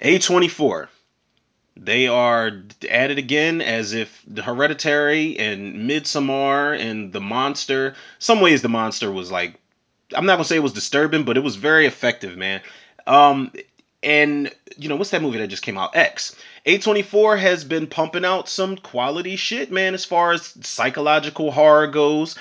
A24. They are at it again as if the Hereditary and Midsommar and the Monster. Some ways the Monster was like, I'm not gonna say it was disturbing, but it was very effective, man. Um, and you know what's that movie that just came out? X. A24 has been pumping out some quality shit, man, as far as psychological horror goes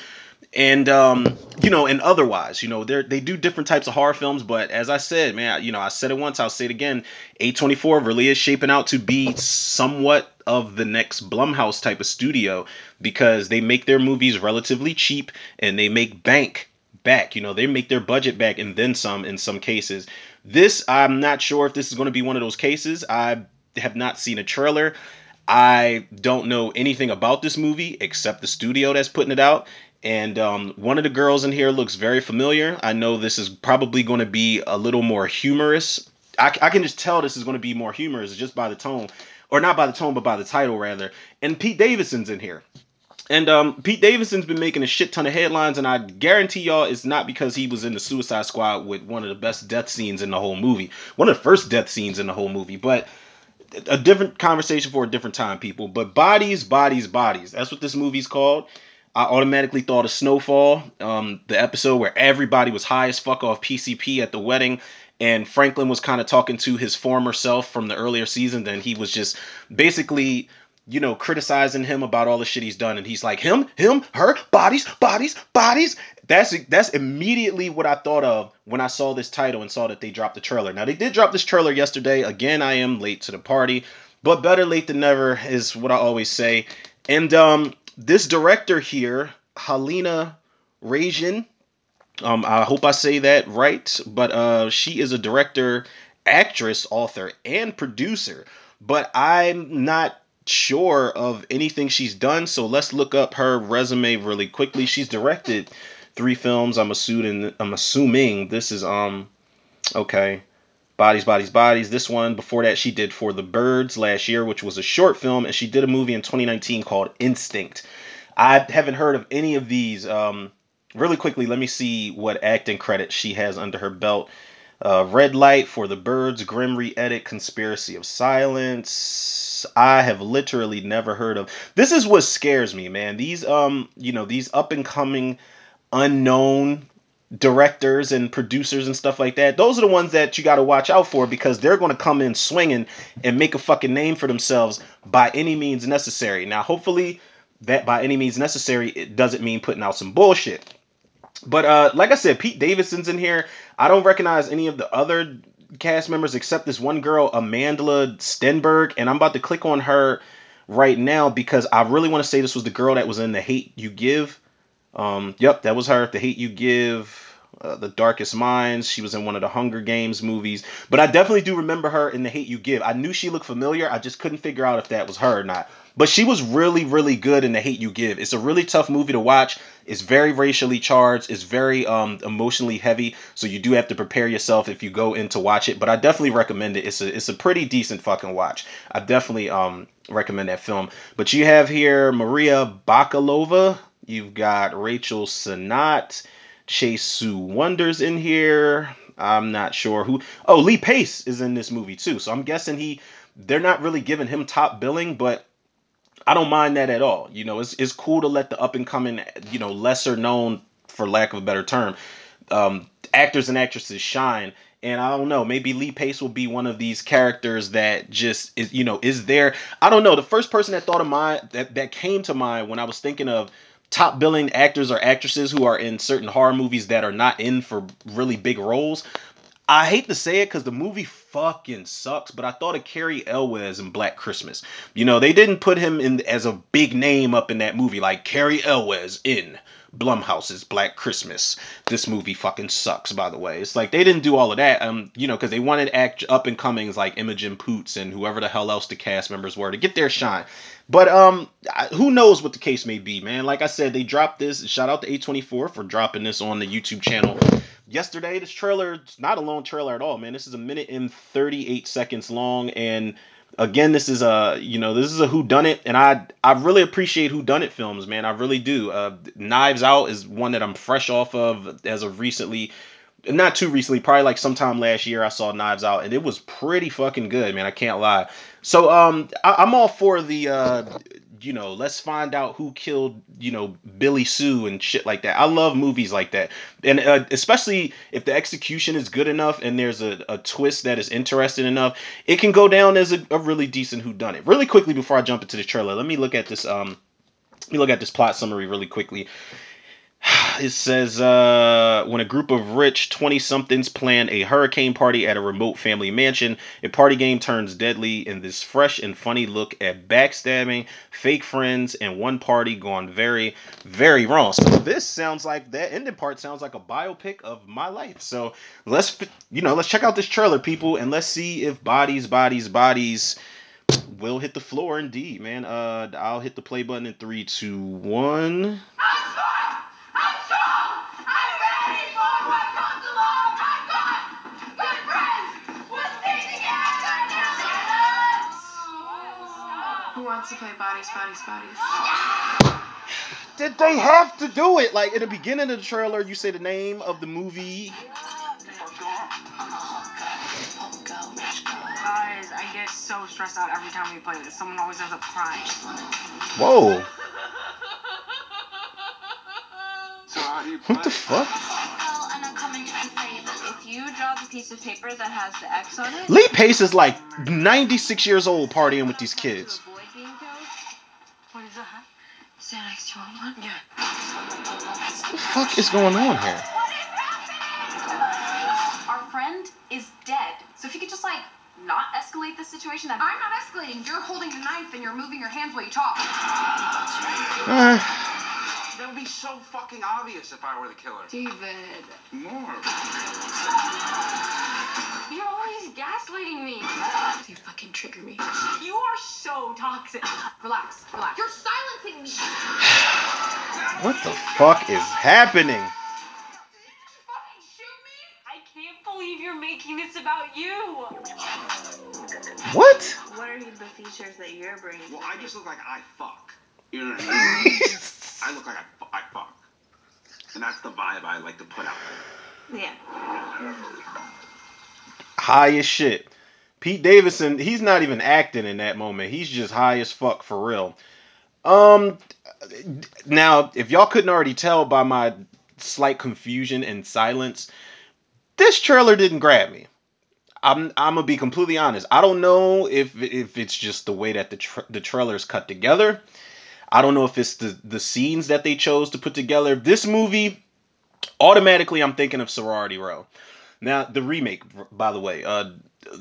and um you know and otherwise you know they they do different types of horror films but as i said man you know i said it once i'll say it again. A24 really is shaping out to be somewhat of the next blumhouse type of studio because they make their movies relatively cheap and they make bank back you know they make their budget back and then some in some cases. This i'm not sure if this is going to be one of those cases. I have not seen a trailer. I don't know anything about this movie except the studio that's putting it out. And um, one of the girls in here looks very familiar. I know this is probably going to be a little more humorous. I, I can just tell this is going to be more humorous just by the tone, or not by the tone, but by the title rather. And Pete Davidson's in here. And um, Pete Davidson's been making a shit ton of headlines, and I guarantee y'all it's not because he was in the Suicide Squad with one of the best death scenes in the whole movie, one of the first death scenes in the whole movie. But a different conversation for a different time, people. But bodies, bodies, bodies. That's what this movie's called. I automatically thought of Snowfall, um, the episode where everybody was high as fuck off PCP at the wedding, and Franklin was kind of talking to his former self from the earlier season. Then he was just basically, you know, criticizing him about all the shit he's done, and he's like, him, him, her, bodies, bodies, bodies. That's that's immediately what I thought of when I saw this title and saw that they dropped the trailer. Now they did drop this trailer yesterday. Again, I am late to the party, but better late than never is what I always say. And um, this director here, Halina Reijn, um, I hope I say that right, but uh, she is a director, actress, author, and producer. But I'm not sure of anything she's done, so let's look up her resume really quickly. She's directed three films. I'm assuming I'm assuming this is um okay. Bodies, Bodies, Bodies. This one, before that, she did For the Birds last year, which was a short film, and she did a movie in 2019 called Instinct. I haven't heard of any of these. Um, really quickly, let me see what acting credits she has under her belt. Uh, Red Light for the Birds, Grim Re-Edit, Conspiracy of Silence. I have literally never heard of. This is what scares me, man. These um, you know, these up and coming unknown directors and producers and stuff like that. Those are the ones that you got to watch out for because they're going to come in swinging and make a fucking name for themselves by any means necessary. Now, hopefully, that by any means necessary, it doesn't mean putting out some bullshit. But uh, like I said, Pete Davidson's in here. I don't recognize any of the other cast members except this one girl, Amandla Stenberg, and I'm about to click on her right now because I really want to say this was the girl that was in The Hate You Give. Um, yep, that was her. The Hate You Give. Uh, the Darkest Minds. She was in one of the Hunger Games movies. But I definitely do remember her in The Hate You Give. I knew she looked familiar. I just couldn't figure out if that was her or not. But she was really, really good in The Hate You Give. It's a really tough movie to watch. It's very racially charged. It's very um, emotionally heavy. So you do have to prepare yourself if you go in to watch it. But I definitely recommend it. It's a it's a pretty decent fucking watch. I definitely um recommend that film. But you have here Maria Bakalova. You've got Rachel Sennott. Chase Sui Wonders in here. I'm not sure who. Oh, Lee Pace is in this movie too. So I'm guessing he. They're not really giving him top billing, but I don't mind that at all. You know, it's it's cool to let the up and coming, you know, lesser known, for lack of a better term, um, actors and actresses shine. And I don't know, maybe Lee Pace will be one of these characters that just is, you know, is there. I don't know. The first person that thought of mind that that came to mind when I was thinking of top billing actors or actresses who are in certain horror movies that are not in for really big roles. I hate to say it because the movie fucking sucks, but I thought of Cary Elwes in Black Christmas. You know, they didn't put him in as a big name up in that movie, like Cary Elwes in Blumhouse's Black Christmas. This movie fucking sucks, by the way. It's like they didn't do all of that, um, you know, because they wanted act up and comings like Imogen Poots and whoever the hell else the cast members were to get their shine. But um, who knows what the case may be, man. Like I said, they dropped this. Shout out to A24 for dropping this on the YouTube channel yesterday. This trailer, not a long trailer at all, man. This is a minute and 38 seconds long, and again, this is a you know this is a who done it, and I I really appreciate who done it films, man. I really do. Uh, Knives Out is one that I'm fresh off of as of recently. not too recently, probably like sometime last year, I saw Knives Out, and it was pretty fucking good, man. I can't lie. So, um, I, am all for the, uh, you know, let's find out who killed, you know, Billy Sue and shit like that. I love movies like that, and uh, especially if the execution is good enough and there's a, a twist that is interesting enough, it can go down as a, a really decent who done it. Really quickly before I jump into the trailer, let me look at this. Um, let me look at this plot summary really quickly. It says uh, when a group of rich 20 somethings plan a hurricane party at a remote family mansion, a party game turns deadly in this fresh and funny look at backstabbing, fake friends, and one party gone very, very wrong. So this sounds like that ending part sounds like a biopic of my life. So let's you know let's check out this trailer, people, and let's see if bodies, bodies, bodies will hit the floor. Indeed, man. Uh, I'll hit the play button in three, two, one. Wants to play bodies, bodies, bodies. Did they have to do it? Like in the beginning of the trailer, you say the name of the movie. Guys, I get so stressed out every time we play this. Someone always ends up crying. Whoa. what the fuck? You draw the piece of paper that has the X on it. Lee Pace is like 96 years old partying with these kids. What is that? Xanax, you want one? What the fuck is going on here? Our friend is dead. So if you could just like not escalate the situation, that I'm not escalating. You're holding the knife and you're moving your hands while you talk. Uh. That would be so fucking obvious if I were the killer. David. More. You're always gaslighting me. You fucking trigger me. You are so toxic. Relax, relax. You're silencing me. what the fuck is happening? You just fucking shoot me? I can't believe you're making this about you. What? What are the features that you're bringing? Well, I just look like I fuck. You know what I mean? I look like I, I fuck. And that's the vibe I like to put out there. Yeah. High as shit. Pete Davidson, he's not even acting in that moment. He's just high as fuck for real. Um now, if y'all couldn't already tell by my slight confusion and silence, this trailer didn't grab me. I'm I'm gonna be completely honest. I don't know if if it's just the way that the tra- the trailer is cut together. I don't know if it's the the scenes that they chose to put together. This movie, automatically, I'm thinking of Sorority Row. Now the remake, by the way. Uh,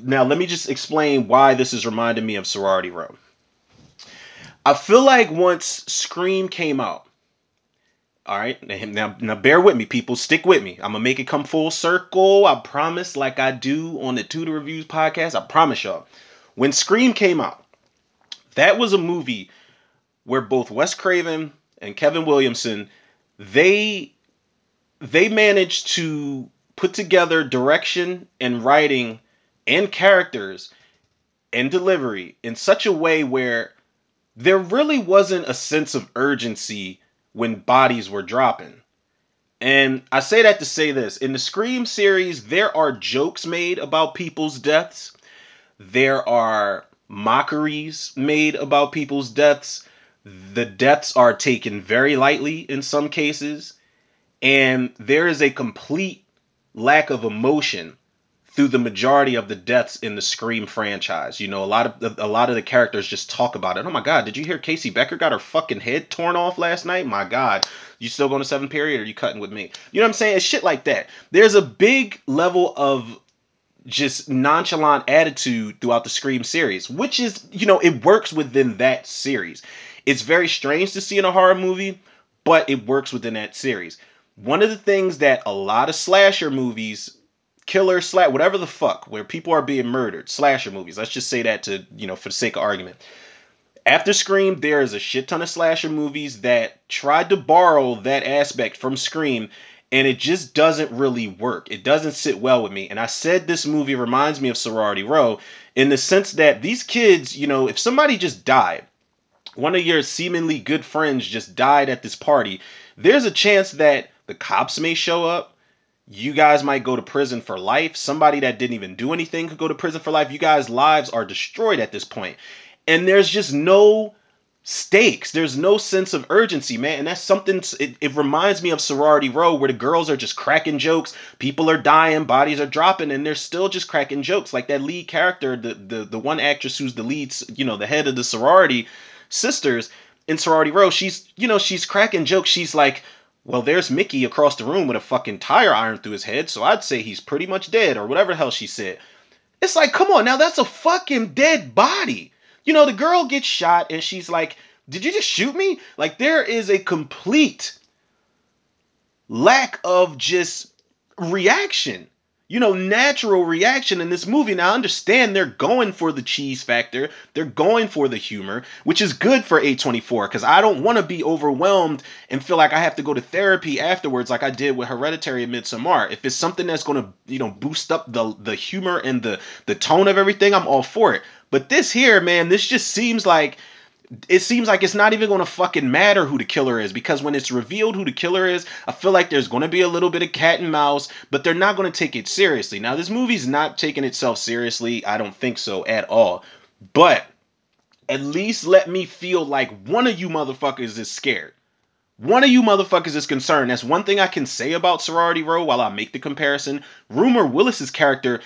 now let me just explain why this is reminding me of Sorority Row. I feel like once Scream came out, all right, now, now bear with me, people. Stick with me. I'm gonna make it come full circle. I promise, like I do on the Tutor Reviews podcast. I promise y'all. When Scream came out, that was a movie where both Wes Craven and Kevin Williamson they they managed to put together direction and writing and characters and delivery in such a way where there really wasn't a sense of urgency when bodies were dropping. And I say that to say this in the Scream series, there are jokes made about people's deaths, there are mockeries made about people's deaths. The deaths are taken very lightly in some cases, and there is a complete lack of emotion through the majority of the deaths in the Scream franchise. You know, a lot of a lot of the characters just talk about it. Oh my god, did you hear Casey Becker got her fucking head torn off last night? My god, you still going to seven period or you cutting with me? You know what I'm saying? It's shit like that. There's a big level of just nonchalant attitude throughout the Scream series, which is, you know, it works within that series. It's very strange to see in a horror movie, but it works within that series. One of the things that a lot of slasher movies killer slash whatever the fuck where people are being murdered slasher movies let's just say that to you know for the sake of argument. After scream there is a shit ton of slasher movies that tried to borrow that aspect from scream and it just doesn't really work. It doesn't sit well with me. And i said this movie reminds me of sorority row in the sense that these kids you know if somebody just died one of your seemingly good friends just died at this party there's a chance that the cops may show up you guys might go to prison for life. Somebody that didn't even do anything could go to prison for life. You guys' lives are destroyed at this point. And there's just no stakes. There's no sense of urgency, man. And that's something, it, it, reminds me of Sorority Row, where the girls are just cracking jokes. People are dying, bodies are dropping, and they're still just cracking jokes. Like that lead character, the, the, the one actress who's the lead, you know, the head of the sorority sisters in Sorority Row, she's, you know, she's cracking jokes. She's like, well, there's Mickey across the room with a fucking tire iron through his head, so I'd say he's pretty much dead, or whatever the hell she said. It's like, come on, now that's a fucking dead body. You know, the girl gets shot and she's like, Did you just shoot me? Like, there is a complete lack of just reaction you know, natural reaction in this movie. Now, I understand they're going for the cheese factor, they're going for the humor, which is good for A24 because I don't want to be overwhelmed and feel like I have to go to therapy afterwards, like I did with Hereditary and Midsommar. If it's something that's going to, you know, boost up the the humor and the the tone of everything, I'm all for it. But this here, man, this just seems like it seems like it's not even going to fucking matter who the killer is because when it's revealed who the killer is, I feel like there's going to be a little bit of cat and mouse, but they're not going to take it seriously. Now, this movie's not taking itself seriously. I don't think so at all. But at least let me feel like one of you motherfuckers is scared. One of you motherfuckers is concerned. That's one thing I can say about Sorority Row while I make the comparison. Rumor Willis's character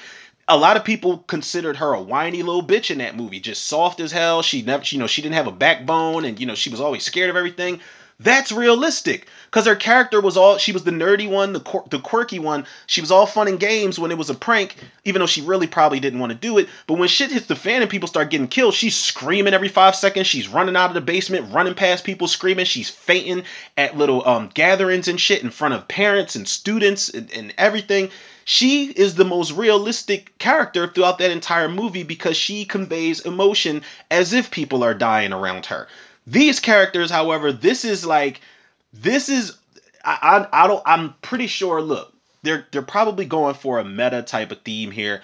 a lot of people considered her a whiny little bitch in that movie, just soft as hell. She never, you know, she didn't have a backbone, and you know, she was always scared of everything. That's realistic because her character was all she was the nerdy one, the the quirky one. She was all fun and games when it was a prank, even though she really probably didn't want to do it. But when shit hits the fan and people start getting killed, she's screaming every five seconds. She's running out of the basement, running past people, screaming. She's fainting at little um, gatherings and shit in front of parents and students and, and everything. She is the most realistic character throughout that entire movie because she conveys emotion as if people are dying around her. These characters, however, this is like this is I, I I don't I'm pretty sure look, they're they're probably going for a meta type of theme here.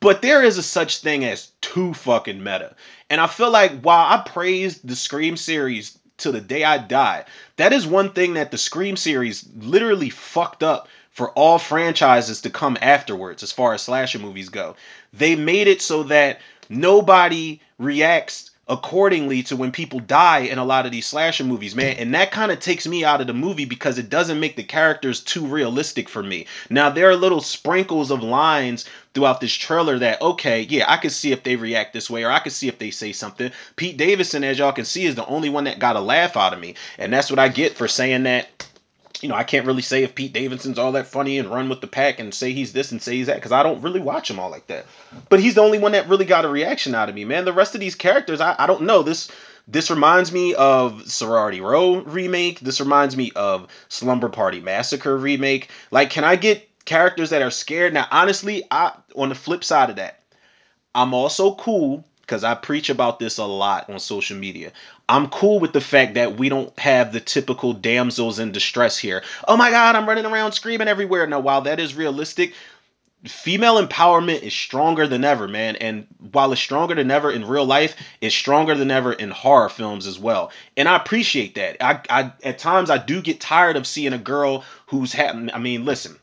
But there is a such thing as too fucking meta. And I feel like while I praise the Scream series to the day I die, that is one thing that the Scream series literally fucked up for all franchises to come afterwards as far as slasher movies go. They made it so that nobody reacts accordingly to when people die in a lot of these slasher movies, man. And that kind of takes me out of the movie because it doesn't make the characters too realistic for me. Now, there are little sprinkles of lines throughout this trailer that, okay, yeah, I could see if they react this way or I could see if they say something. Pete Davidson, as y'all can see, is the only one that got a laugh out of me. And that's what I get for saying that you know, I can't really say if Pete Davidson's all that funny and run with the pack and say he's this and say he's that because I don't really watch him all like that. But he's the only one that really got a reaction out of me, man. The rest of these characters, I, I don't know. This this reminds me of Sorority Row remake. This reminds me of Slumber Party Massacre remake. Like, can I get characters that are scared? Now, honestly, I on the flip side of that, I'm also cool because I preach about this a lot on social media. I'm cool with the fact that we don't have the typical damsels in distress here. Oh my God, I'm running around screaming everywhere. Now, while that is realistic, female empowerment is stronger than ever, man. And while it's stronger than ever in real life, it's stronger than ever in horror films as well. And I appreciate that. I, I at times I do get tired of seeing a girl who's ha- I mean, listen,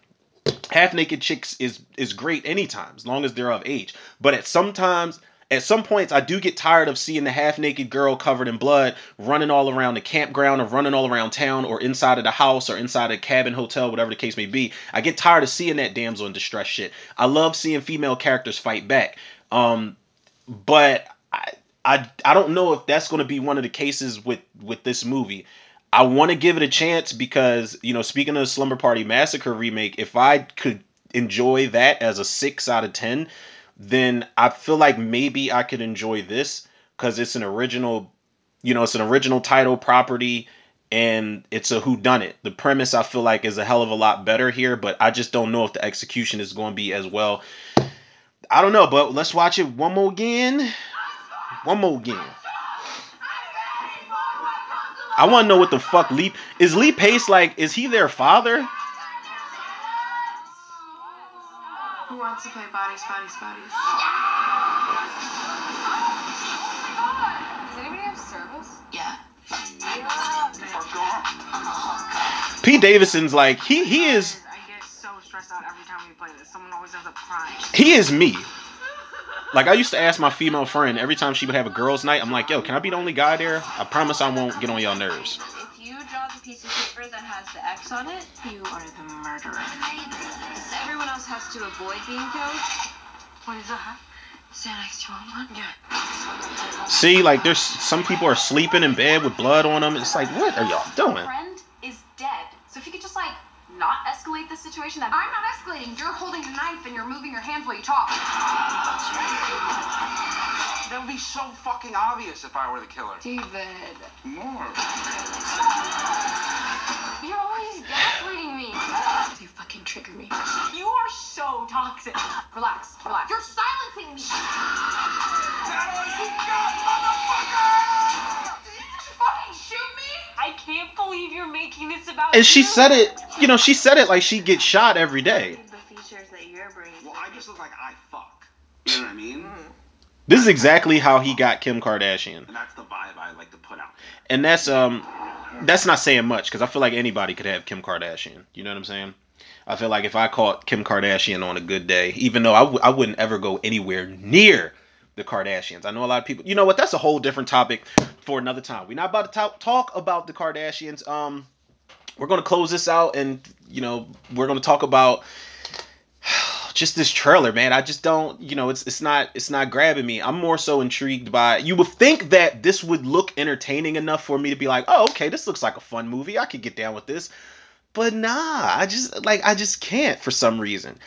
half naked chicks is is great anytime as long as they're of age but at sometimes at some points i do get tired of seeing the half naked girl covered in blood running all around the campground or running all around town or inside of the house or inside a cabin hotel whatever the case may be. I get tired of seeing that damsel in distress shit. I love seeing female characters fight back. Um but i i, I don't know if that's going to be one of the cases with with this movie. I want to give it a chance because, you know, speaking of the Slumber Party Massacre remake, if I could enjoy that as a 6 out of 10, then I feel like maybe I could enjoy this cuz it's an original, you know, it's an original title property and it's a who done it. The premise I feel like is a hell of a lot better here, but I just don't know if the execution is going to be as well. I don't know, but let's watch it one more again. One more again. I want to know what the fuck Lee is. Lee Pace like? Is he their father? wants to play bodies, bodies, bodies. Oh Does anybody have service? Yeah. yeah. Pete Davidson's like he he is. I get so stressed out every time we play this. Someone always ends up crying. He is me. Like I used to ask my female friend every time she would have a girls' night. I'm like, yo, can I be the only guy there? I promise I won't get on y'all nerves. If you draw the piece of paper that has the X on it, You are the murderer. everyone else has to avoid being killed. What is that? Xanax, do you want one? Yeah. See, like there's some people are sleeping in bed with blood on them. It's like, what are y'all doing? Friend is dead. So if you could just like not escalate the situation, that I'm not escalating. You're holding a knife and you're moving your hands while you talk. That would be so fucking obvious if I were the killer. David, More. you're always gaslighting me. You fucking trigger me. You are so toxic. Relax, relax. You're silencing me. That all you got, motherfucker! Did you just fucking shoot me? I can't believe you're making this about And she you. said it, you know, she said it like she gets shot every day. The features that your brain. Well, I just look like I fuck. You know what I mean? This is exactly how he got Kim Kardashian. And that's the vibe I like to put out. And that's um that's not saying much because I feel like anybody could have Kim Kardashian. You know what I'm saying? I feel like if I caught Kim Kardashian on a good day, even though I w- I wouldn't ever go anywhere near the Kardashians. I know a lot of people. You know what? That's a whole different topic for another time. We're not about to talk, talk about the Kardashians. Um, we're gonna close this out, and you know we're gonna talk about just this trailer, man. I just don't, you know, it's it's not it's not grabbing me. I'm more so intrigued by. You would think that this would look entertaining enough for me to be like, oh, okay, this looks like a fun movie. I could get down with this. But nah, I just like I just can't for some reason.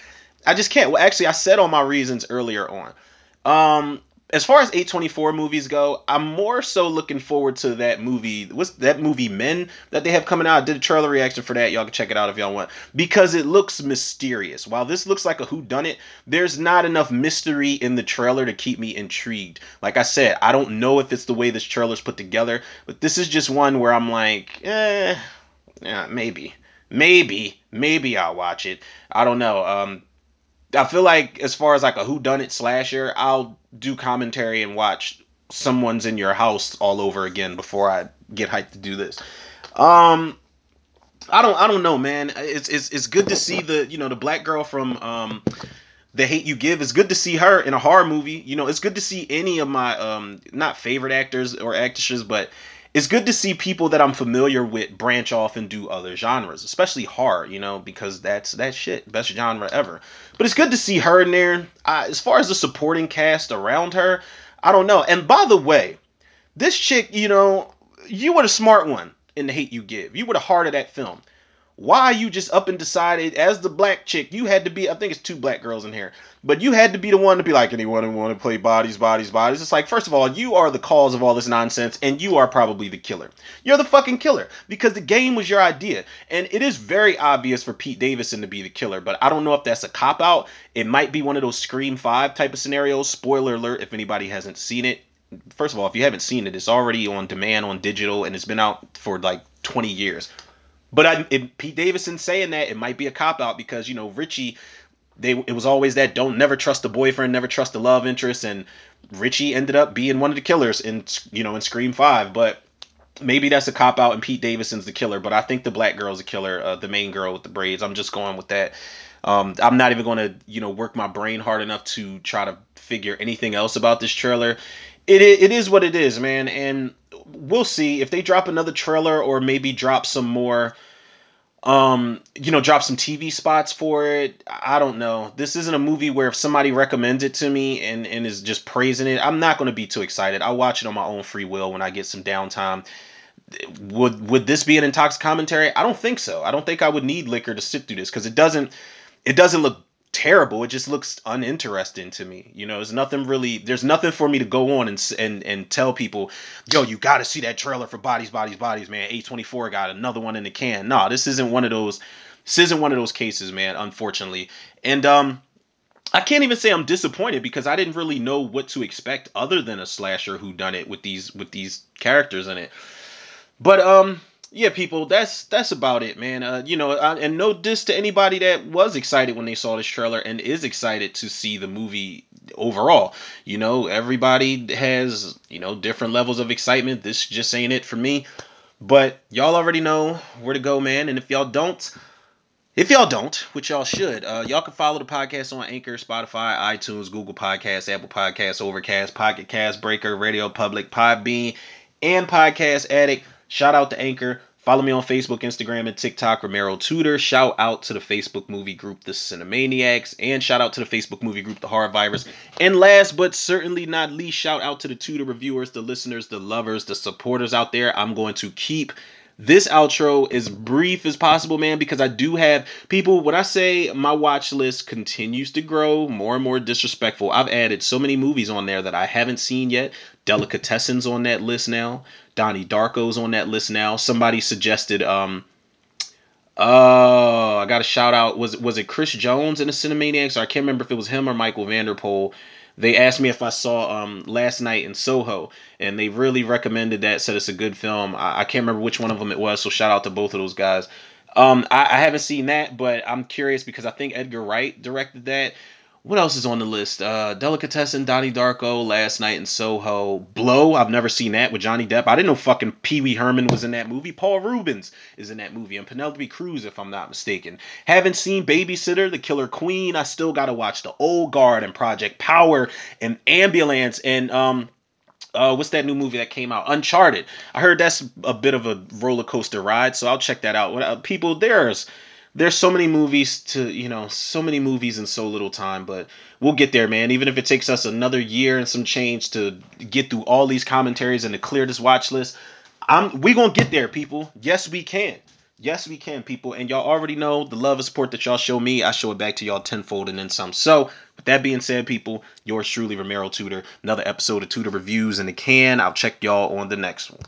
I just can't. Well, actually, I said all my reasons earlier on. Um, as far as A24 movies go, I'm more so looking forward to that movie. What's that movie Men that they have coming out? I did a trailer reaction for that. Y'all can check it out if y'all want. Because it looks mysterious. While this looks like a who done it, there's not enough mystery in the trailer to keep me intrigued. Like I said, I don't know if it's the way this trailer's put together, but this is just one where I'm like, eh, yeah, maybe. Maybe, maybe I'll watch it. I don't know. Um, I feel like as far as like a who done it slasher, I'll do commentary and watch someone's in your house all over again before I get hyped to do this. Um I don't I don't know, man. It's it's it's good to see the, you know, the black girl from um the hate you give it's good to see her in a horror movie you know it's good to see any of my um not favorite actors or actresses but it's good to see people that i'm familiar with branch off and do other genres especially horror you know because that's that shit best genre ever. But it's good to see her in there. As far as the supporting cast around her i don't know. And by the way this chick you know you were the smart one in the hate you give. You were the heart of that film why you just up and decided as the black chick you had to be i think it's two black girls in here but you had to be the one to be like anyone who want to play bodies bodies bodies. It's like first of all you are the cause of all this nonsense and you are probably the killer. You're the fucking killer because the game was your idea. And it is very obvious for pete davidson to be the killer but i don't know if that's a cop out it might be one of those scream 5 type of scenarios. Spoiler alert if anybody hasn't seen it. First of all if you haven't seen it it's already on demand on digital and it's been out for like 20 years but I, it, Pete Davidson saying that it might be a cop out because you know Richie, they it was always that don't never trust the boyfriend, never trust the love interest, and Richie ended up being one of the killers in you know in Scream Five. But maybe that's a cop out and Pete Davidson's the killer. But I think the black girl's the killer, uh, the main girl with the braids. I'm just going with that. Um, I'm not even going to you know work my brain hard enough to try to figure anything else about this trailer. It, it is what it is, man, and we'll see. If they drop another trailer or maybe drop some more um you know drop some tv spots for it i don't know. This isn't a movie where if somebody recommends it to me and and is just praising it i'm not going to be too excited. I'll watch it on my own free will when i get some downtime. Would would this be an intox commentary? I don't think so. I don't think i would need liquor to sit through this because it doesn't it doesn't look terrible. It just looks uninteresting to me. You know there's nothing really there's nothing for me to go on and and and tell people yo you got to see that trailer for bodies bodies bodies man. A24 got another one in the can. Nah, this isn't one of those this isn't one of those cases man unfortunately. And um I can't even say I'm disappointed because I didn't really know what to expect other than a slasher who done it with these with these characters in it. But um, yeah, people, that's that's about it, man. Uh, you know, uh, and no diss to anybody that was excited when they saw this trailer and is excited to see the movie overall. You know, everybody has you know different levels of excitement. This just ain't it for me. But y'all already know where to go, man. And if y'all don't, If y'all don't, which y'all should, uh, y'all can follow the podcast on Anchor, Spotify, iTunes, Google Podcasts, Apple Podcasts, Overcast, Pocket Cast, Breaker, Radio Public, Podbean, and Podcast Addict. Shout out to Anchor. Follow me on Facebook, Instagram, and TikTok, Romero Tudor. Shout out to the Facebook movie group, The Cinemaniacs, and shout out to the Facebook movie group, The Horror Virus. And last but certainly not least, shout out to the Tudor reviewers, the listeners, the lovers, the supporters out there. I'm going to keep this outro as brief as possible, man, because I do have people. When I say my watch list continues to grow more and more disrespectful, I've added so many movies on there that I haven't seen yet. Delicatessens on that list now. Donnie Darko's on that list now. Somebody suggested um Oh, I got a shout out. Was was it Chris Jones in the Cinemaniacs? I can't remember if it was him or Michael Vanderpool. They asked me if I saw um last night in Soho, and they really recommended that. Said it's a good film. I, I can't remember which one of them it was. So shout out to both of those guys. Um, I, I haven't seen that, but I'm curious because I think Edgar Wright directed that. What else is on the list? Uh, Delicatessen, Donnie Darko, Last Night in Soho, Blow. I've never seen that with Johnny Depp. I didn't know fucking Pee Wee Herman was in that movie. Paul Reubens is in that movie, and Penelope Cruz, if I'm not mistaken. Haven't seen Babysitter, The Killer Queen. I still gotta watch The Old Guard and Project Power and Ambulance and um uh, what's that new movie that came out? Uncharted. I heard that's a bit of a roller coaster ride, so I'll check that out. Uh, people, there's there's so many movies to you know, so many movies in so little time, but we'll get there, man. Even if it takes us another year and some change to get through all these commentaries and to clear this watch list, I'm we gonna get there, people. Yes, we can. Yes, we can, people. And y'all already know the love and support that y'all show me, I show it back to y'all tenfold and then some. So, with that being said, people, yours truly, Romero tutor Another episode of tutor Reviews in the can. I'll check y'all on the next one.